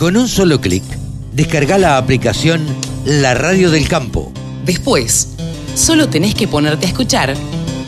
Con un solo clic, descarga la aplicación La Radio del Campo. Después, solo tenés que ponerte a escuchar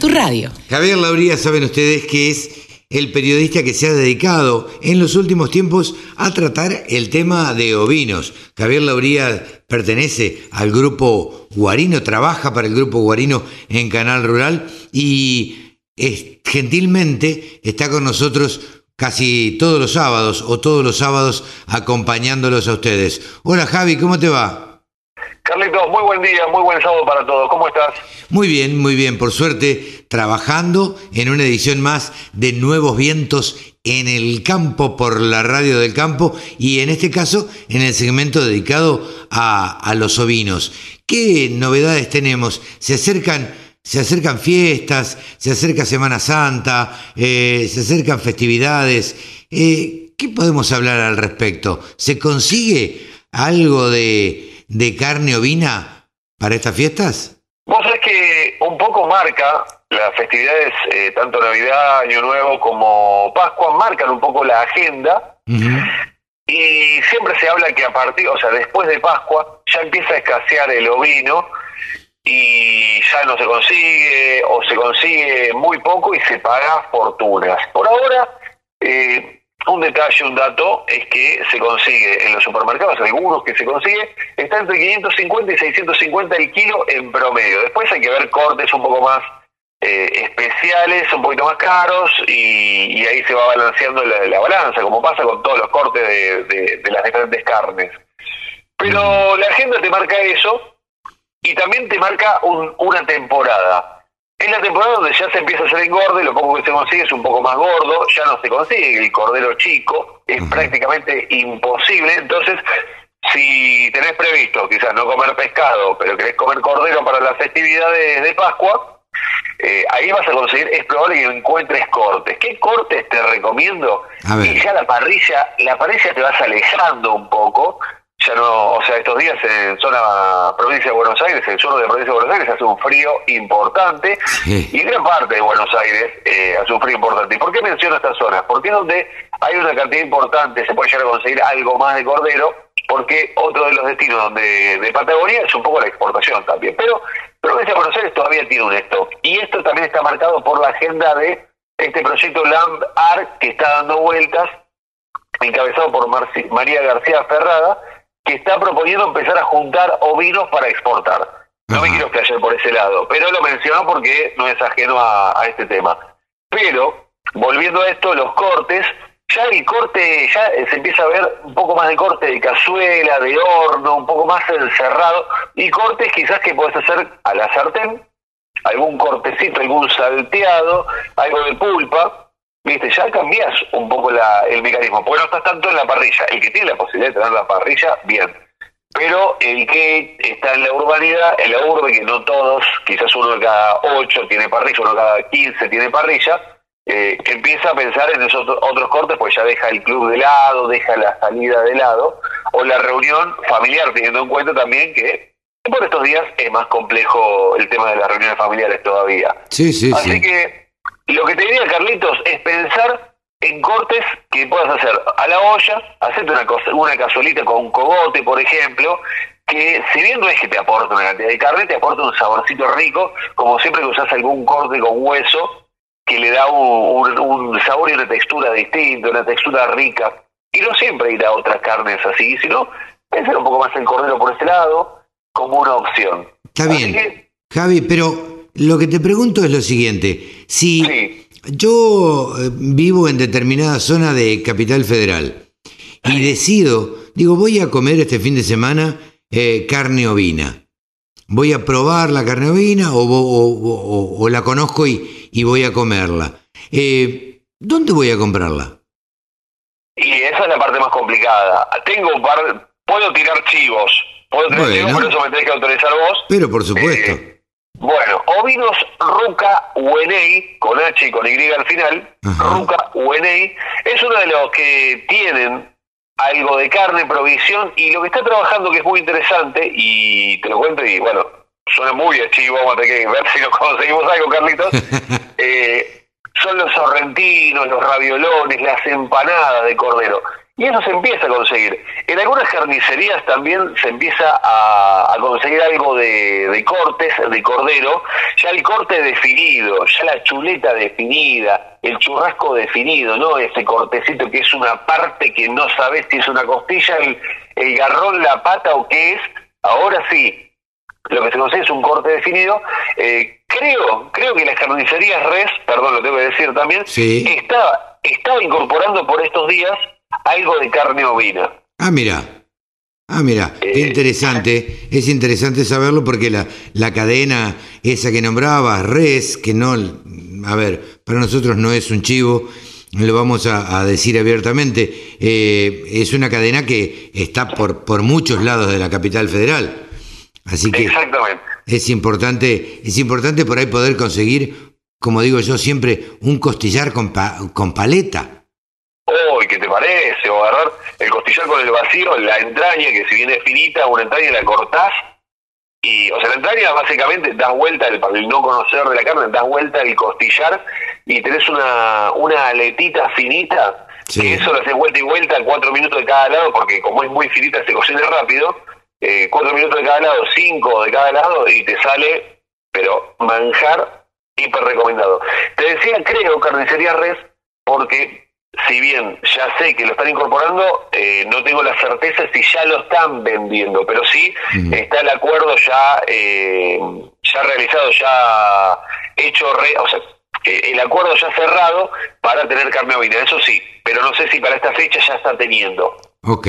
tu radio. Javier Lauría, saben ustedes que es el periodista que se ha dedicado en los últimos tiempos a tratar el tema de ovinos. Javier Lauría pertenece al grupo Guarino, trabaja para el grupo Guarino en Canal Rural y gentilmente está con nosotros casi todos los sábados o todos los sábados acompañándolos a ustedes. Hola Javi, ¿cómo te va? Carlitos, muy buen día, muy buen sábado para todos. ¿Cómo estás? Muy bien, muy bien. Por suerte, trabajando en una edición más de Nuevos Vientos en el campo por la radio del campo y en este caso en el segmento dedicado a, a los ovinos. ¿Qué novedades tenemos? Se acercan se acercan fiestas, se acerca Semana Santa, eh, se acercan festividades. Eh, ¿Qué podemos hablar al respecto? ¿Se consigue algo de, de carne ovina para estas fiestas? Vos sabés que un poco marca las festividades, eh, tanto Navidad, Año Nuevo como Pascua, marcan un poco la agenda. Y siempre se habla que a partir, o sea, después de Pascua, ya empieza a escasear el ovino y ya no se consigue o se consigue muy poco y se paga fortunas. Por ahora, eh, un detalle, un dato, es que se consigue en los supermercados, algunos que se consigue, está entre 550 y 650 el kilo en promedio. Después hay que ver cortes un poco más eh, especiales, un poquito más caros, y, ahí se va balanceando la, balanza, como pasa con todos los cortes de, de las diferentes carnes. Pero la agenda te marca eso, y también te marca una temporada. Es la temporada donde ya se empieza a hacer engorde, lo poco que se consigue es un poco más gordo, ya no se consigue el cordero chico, es prácticamente imposible. Entonces, si tenés previsto quizás no comer pescado, pero querés comer cordero para las festividades de Pascua, eh, ahí vas a conseguir, es probable que encuentres cortes. ¿Qué cortes te recomiendo? Y ya la parrilla, la parrilla te vas alejando un poco, ya no, o sea, estos días en zona provincia de Buenos Aires, el sur de la provincia de Buenos Aires hace un frío importante y gran parte de Buenos Aires eh, hace un frío importante. ¿Y por qué menciono estas zonas? Porque es donde hay una cantidad importante, se puede llegar a conseguir algo más de cordero, porque otro de los destinos donde de Patagonia es un poco la exportación también. Pero provincia de Buenos Aires todavía tiene un stock y esto también está marcado por la agenda de este proyecto Land Art que está dando vueltas, encabezado por María García Ferrada, que está proponiendo empezar a juntar ovinos para exportar. No me quiero explayar por ese lado, pero lo menciono porque no es ajeno a, este tema. Pero, volviendo a esto, los cortes, ya el corte, ya se empieza a ver un poco más de corte de cazuela, de horno, un poco más encerrado, y cortes quizás que puedes hacer a la sartén, algún cortecito, algún salteado, algo de pulpa, viste, ya cambias un poco la, el mecanismo, porque no estás tanto en la parrilla. El que tiene la posibilidad de tener la parrilla, bien. Pero el que está en la urbanidad, en la urbe, que no todos, quizás uno de cada ocho tiene parrilla, uno de cada quince tiene parrilla, eh, empieza a pensar en esos otros cortes, pues ya deja el club de lado, deja la salida de lado, o la reunión familiar, teniendo en cuenta también que por estos días es más complejo el tema de las reuniones familiares todavía. Sí, sí, Así que lo que te diría, Carlitos, es pensar en cortes que puedas hacer a la olla, hacerte una, una cazuelita con un cogote, por ejemplo, que si bien no es que te aporte una cantidad de carne, te aporta un saborcito rico, como siempre que usas algún corte con hueso, que le da un, sabor y una textura distinta, una textura rica. Y no siempre ir a otras carnes así, sino pensar un poco más en cordero por ese lado, como una opción. Está bien. Javi, pero lo que te pregunto es lo siguiente. Si yo eh, vivo en determinada zona de Capital Federal y decido, digo, voy a comer este fin de semana eh, carne ovina. ¿Voy a probar la carne ovina o, la conozco y, voy a comerla? Eh, ¿Dónde voy a comprarla? Y esa es la parte más complicada. Tengo un par, puedo tirar chivos, puedo tirar chivos, por eso me tenés que autorizar vos. Pero por supuesto. Bueno, ovinos Ruca Uenei, con H y con Y al final, Ruca Uenei, es uno de los que tienen algo de carne, provisión, y lo que está trabajando que es muy interesante, y te lo cuento, y bueno, suena muy chivo, vamos a tener que ver si nos conseguimos algo, Carlitos, eh, son los sorrentinos, los raviolones, las empanadas de cordero. Y eso se empieza a conseguir. En algunas carnicerías también se empieza a, conseguir algo de, cortes, de cordero, ya el corte definido, ya la chuleta definida, el churrasco definido, ¿no? Ese cortecito que es una parte que no sabes si es una costilla, el, el garrón, la pata o qué es. Ahora sí, lo que se consigue es un corte definido. Eh, creo, creo que las carnicerías res, perdón, lo tengo que decir también, está, estaba incorporando por estos días algo de carne ovina. Ah, mira. Ah, mira, qué eh, interesante. Es interesante saberlo porque la, la cadena esa que nombraba, Res, que no, a ver, para nosotros no es un chivo, lo vamos a, decir abiertamente, eh, es una cadena que está por, por muchos lados de la capital federal. Así que Exactamente. es importante, es importante por ahí poder conseguir, como digo yo siempre, un costillar con, con paleta ¿qué te parece? O agarrar el costillar con el vacío, la entraña, que si viene finita, una entraña la cortás, y, o sea, la entraña básicamente das vuelta, el, para el no conocer de la carne, das vuelta el costillar y tenés una, una aletita finita, que eso lo haces vuelta y vuelta, cuatro minutos de cada lado, porque como es muy finita se cocina rápido, eh, cuatro minutos de cada lado, cinco de cada lado, y te sale, pero manjar hiper recomendado. Te decía, creo, carnicería res, porque si bien ya sé que lo están incorporando, eh, no tengo la certeza si ya lo están vendiendo, pero sí está el acuerdo ya eh, ya realizado, ya hecho, o sea, el acuerdo ya cerrado para tener carne ovina, eso sí, pero no sé si para esta fecha ya está teniendo. Ok.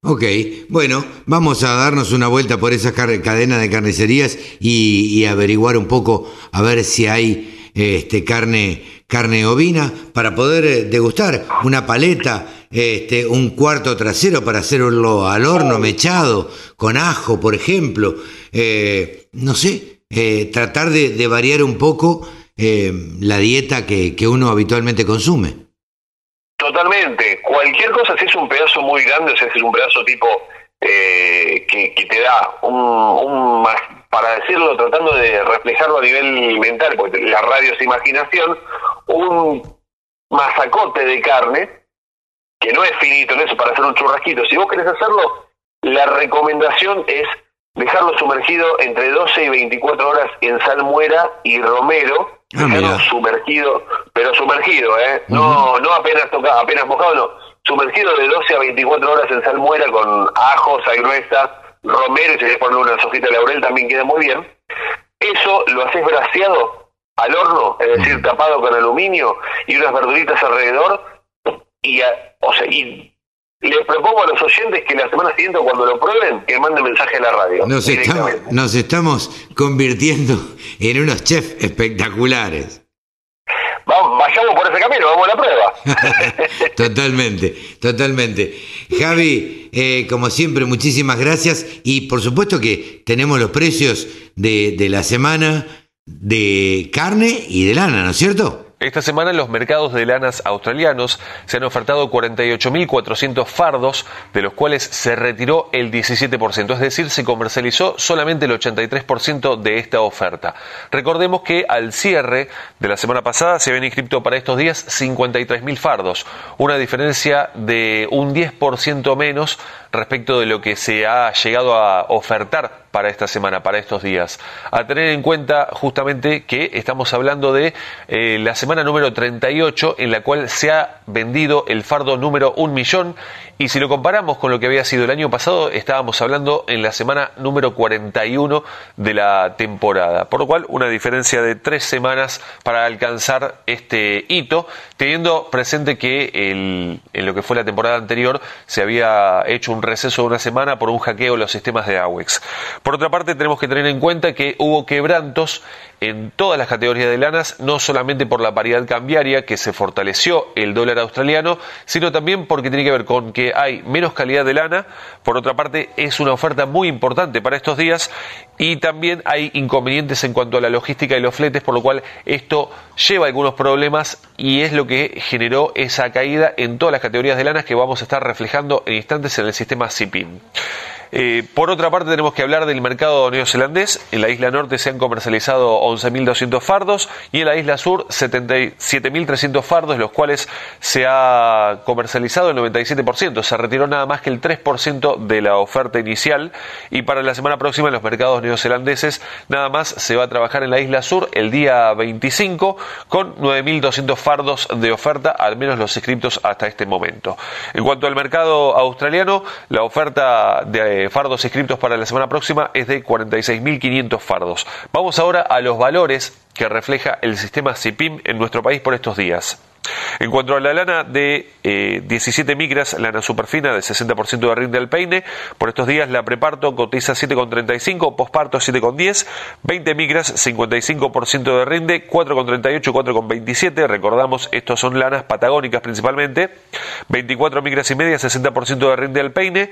Ok, bueno, vamos a darnos una vuelta por esa cadena de carnicerías y, y averiguar un poco a ver si hay este, carne carne ovina para poder eh, degustar una paleta, este, un cuarto trasero para hacerlo al horno mechado, con ajo, por ejemplo. Eh, no sé, eh, tratar de, variar un poco la dieta que, uno habitualmente consume. Totalmente. Cualquier cosa, si es un pedazo muy grande, o sea, si es un pedazo tipo que, te da un, un, para decirlo, tratando de reflejarlo a nivel mental, porque la radio es imaginación, un masacote de carne, que no es finito en eso para hacer un churrasquito. Si vos querés hacerlo, la recomendación es dejarlo sumergido entre 12 y 24 horas en salmuera y romero, ah, dejarlo sumergido, pero sumergido, ¿eh? No, no apenas tocado, apenas mojado, no. Sumergido de 12 a 24 horas en salmuera con ajo, sal gruesa, romero y si querés poner una sojita de laurel también queda muy bien. Eso lo haces braseado al horno, es decir, tapado con aluminio y unas verduritas alrededor. Y, o sea, y les propongo a los oyentes que la semana siguiente, cuando lo prueben, que manden mensaje a la radio. Nos estamos, nos estamos convirtiendo en unos chefs espectaculares. Vamos, vayamos por ese camino, vamos a la prueba. totalmente, totalmente. Javi, eh, como siempre, muchísimas gracias y por supuesto que tenemos los precios de, de la semana de carne y de lana, ¿no es cierto? Esta semana los mercados de lanas australianos se han ofertado 48.400 fardos, de los cuales se retiró el 17%, es decir, se comercializó solamente el 83% de esta oferta. Recordemos que al cierre de la semana pasada se habían inscrito para estos días 53.000 fardos, una diferencia de un 10% menos respecto de lo que se ha llegado a ofertar para esta semana, para estos días. A tener en cuenta justamente que estamos hablando de eh, la semana número 38 en la cual se ha vendido el fardo número un millón y si lo comparamos con lo que había sido el año pasado estábamos hablando en la semana número 41 de la temporada. Por lo cual una diferencia de tres semanas para alcanzar este hito teniendo presente que en lo que fue la temporada anterior se había hecho un receso de una semana por un hackeo en los sistemas de AWEX. Por otra parte, tenemos que tener en cuenta que hubo quebrantos en todas las categorías de lanas, no solamente por la paridad cambiaria que se fortaleció el dólar australiano, sino también porque tiene que ver con que hay menos calidad de lana, por otra parte es una oferta muy importante para estos días y también hay inconvenientes en cuanto a la logística y los fletes, por lo cual esto lleva algunos problemas y es lo que generó esa caída en todas las categorías de lanas que vamos a estar reflejando en instantes en el sistema CIPIN. Eh, por otra parte, tenemos que hablar del mercado neozelandés. En la isla norte se han comercializado 11.200 fardos y en la isla sur 77.300 fardos, los cuales se ha comercializado el 97%. Se retiró nada más que el 3% de la oferta inicial y para la semana próxima en los mercados neozelandeses nada más se va a trabajar en la isla sur el día 25 con 9.200 fardos de oferta, al menos los inscriptos hasta este momento. En cuanto al mercado australiano, la oferta de fardos inscriptos para la semana próxima es de 46.500 fardos. Vamos ahora a los valores que refleja el sistema CIPIM en nuestro país por estos días. En cuanto a la lana de 17 eh, micras, lana superfina de 60% de rinde al peine, por estos días la preparto cotiza 7,35, posparto 7,10, 20 micras 55% de rinde, 4,38 y 4,27, recordamos, estos son lanas patagónicas principalmente, 24 micras y media 60% de rinde al peine,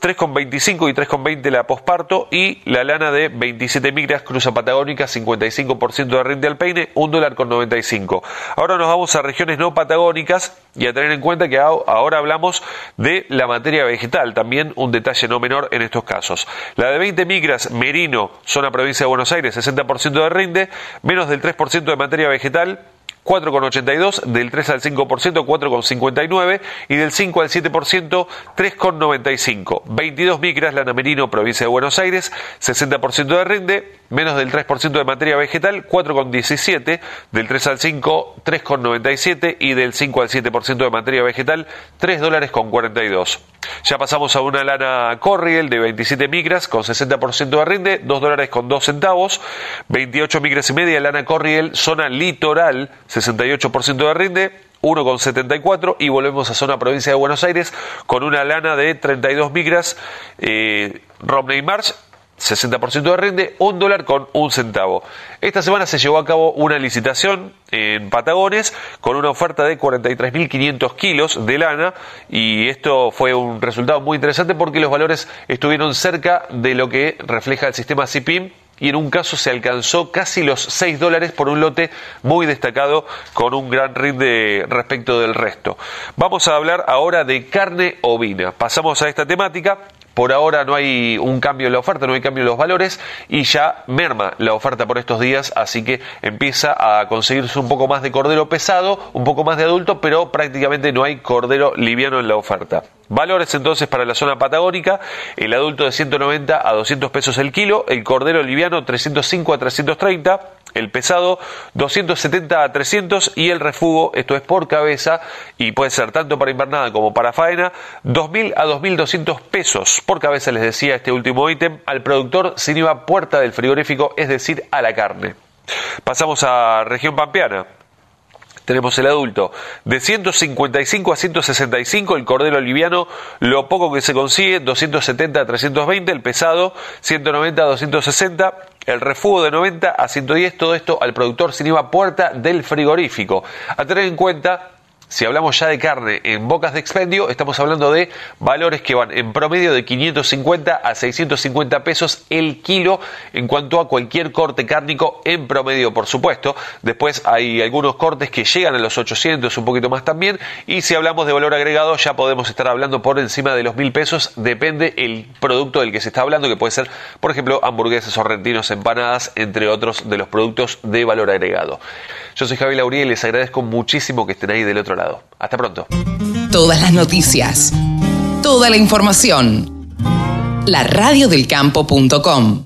3,25 y 3,20 la posparto. Y la lana de 27 micras cruza patagónica 55% de rinde al peine, 1 dólar con 95. Ahora nos vamos a no patagónicas y a tener en cuenta que ahora hablamos de la materia vegetal, también un detalle no menor en estos casos. La de 20 micras, Merino, zona provincia de Buenos Aires, 60% de rinde, menos del 3% de materia vegetal, 4,82, del 3 al 5%, 4,59 y del 5 al 7%, 3,95. 22 micras, lana merino, provincia de Buenos Aires, 60% de rinde, menos del 3% de materia vegetal, 4,17, del 3 al 5, 3,97 y del 5 al 7% de materia vegetal, 3 dólares con 42. Ya pasamos a una lana Corriel de 27 micras con 60% de rinde, 2 dólares con 2 centavos, 28 micras y media lana Corriel, zona litoral, 68% de rinde, 1,74 y volvemos a zona provincia de Buenos Aires con una lana de 32 micras, eh, Romney March, 60% de rinde, un dólar con un centavo. Esta semana se llevó a cabo una licitación en Patagones con una oferta de 43.500 kilos de lana y esto fue un resultado muy interesante porque los valores estuvieron cerca de lo que refleja el sistema CIPIM y en un caso se alcanzó casi los 6 dólares por un lote muy destacado con un gran rinde respecto del resto. Vamos a hablar ahora de carne ovina. Pasamos a esta temática por ahora no hay un cambio en la oferta, no hay cambio en los valores y ya merma la oferta por estos días, así que empieza a conseguirse un poco más de cordero pesado, un poco más de adulto, pero prácticamente no hay cordero liviano en la oferta. Valores entonces para la zona patagónica, el adulto de 190 a 200 pesos el kilo, el cordero liviano 305 a 330, el pesado 270 a 300 y el refugo, esto es por cabeza y puede ser tanto para invernada como para faena, 2.000 a 2.200 pesos por cabeza, les decía este último ítem, al productor sin IVA puerta del frigorífico, es decir, a la carne. Pasamos a región pampeana tenemos el adulto de 155 a 165, el cordero liviano, lo poco que se consigue, 270 a 320, el pesado, 190 a 260, el refugo de 90 a 110, todo esto al productor sin IVA puerta del frigorífico. A tener en cuenta si hablamos ya de carne en bocas de expendio, estamos hablando de valores que van en promedio de 550 a 650 pesos el kilo en cuanto a cualquier corte cárnico en promedio, por supuesto. Después hay algunos cortes que llegan a los 800, un poquito más también. Y si hablamos de valor agregado, ya podemos estar hablando por encima de los mil pesos. Depende el producto del que se está hablando, que puede ser, por ejemplo, hamburguesas, sorrentinos, empanadas, entre otros de los productos de valor agregado. Yo soy Javi Lauría y les agradezco muchísimo que estén ahí del otro Hasta pronto. Todas las noticias, toda la información. La radiodelcampo.com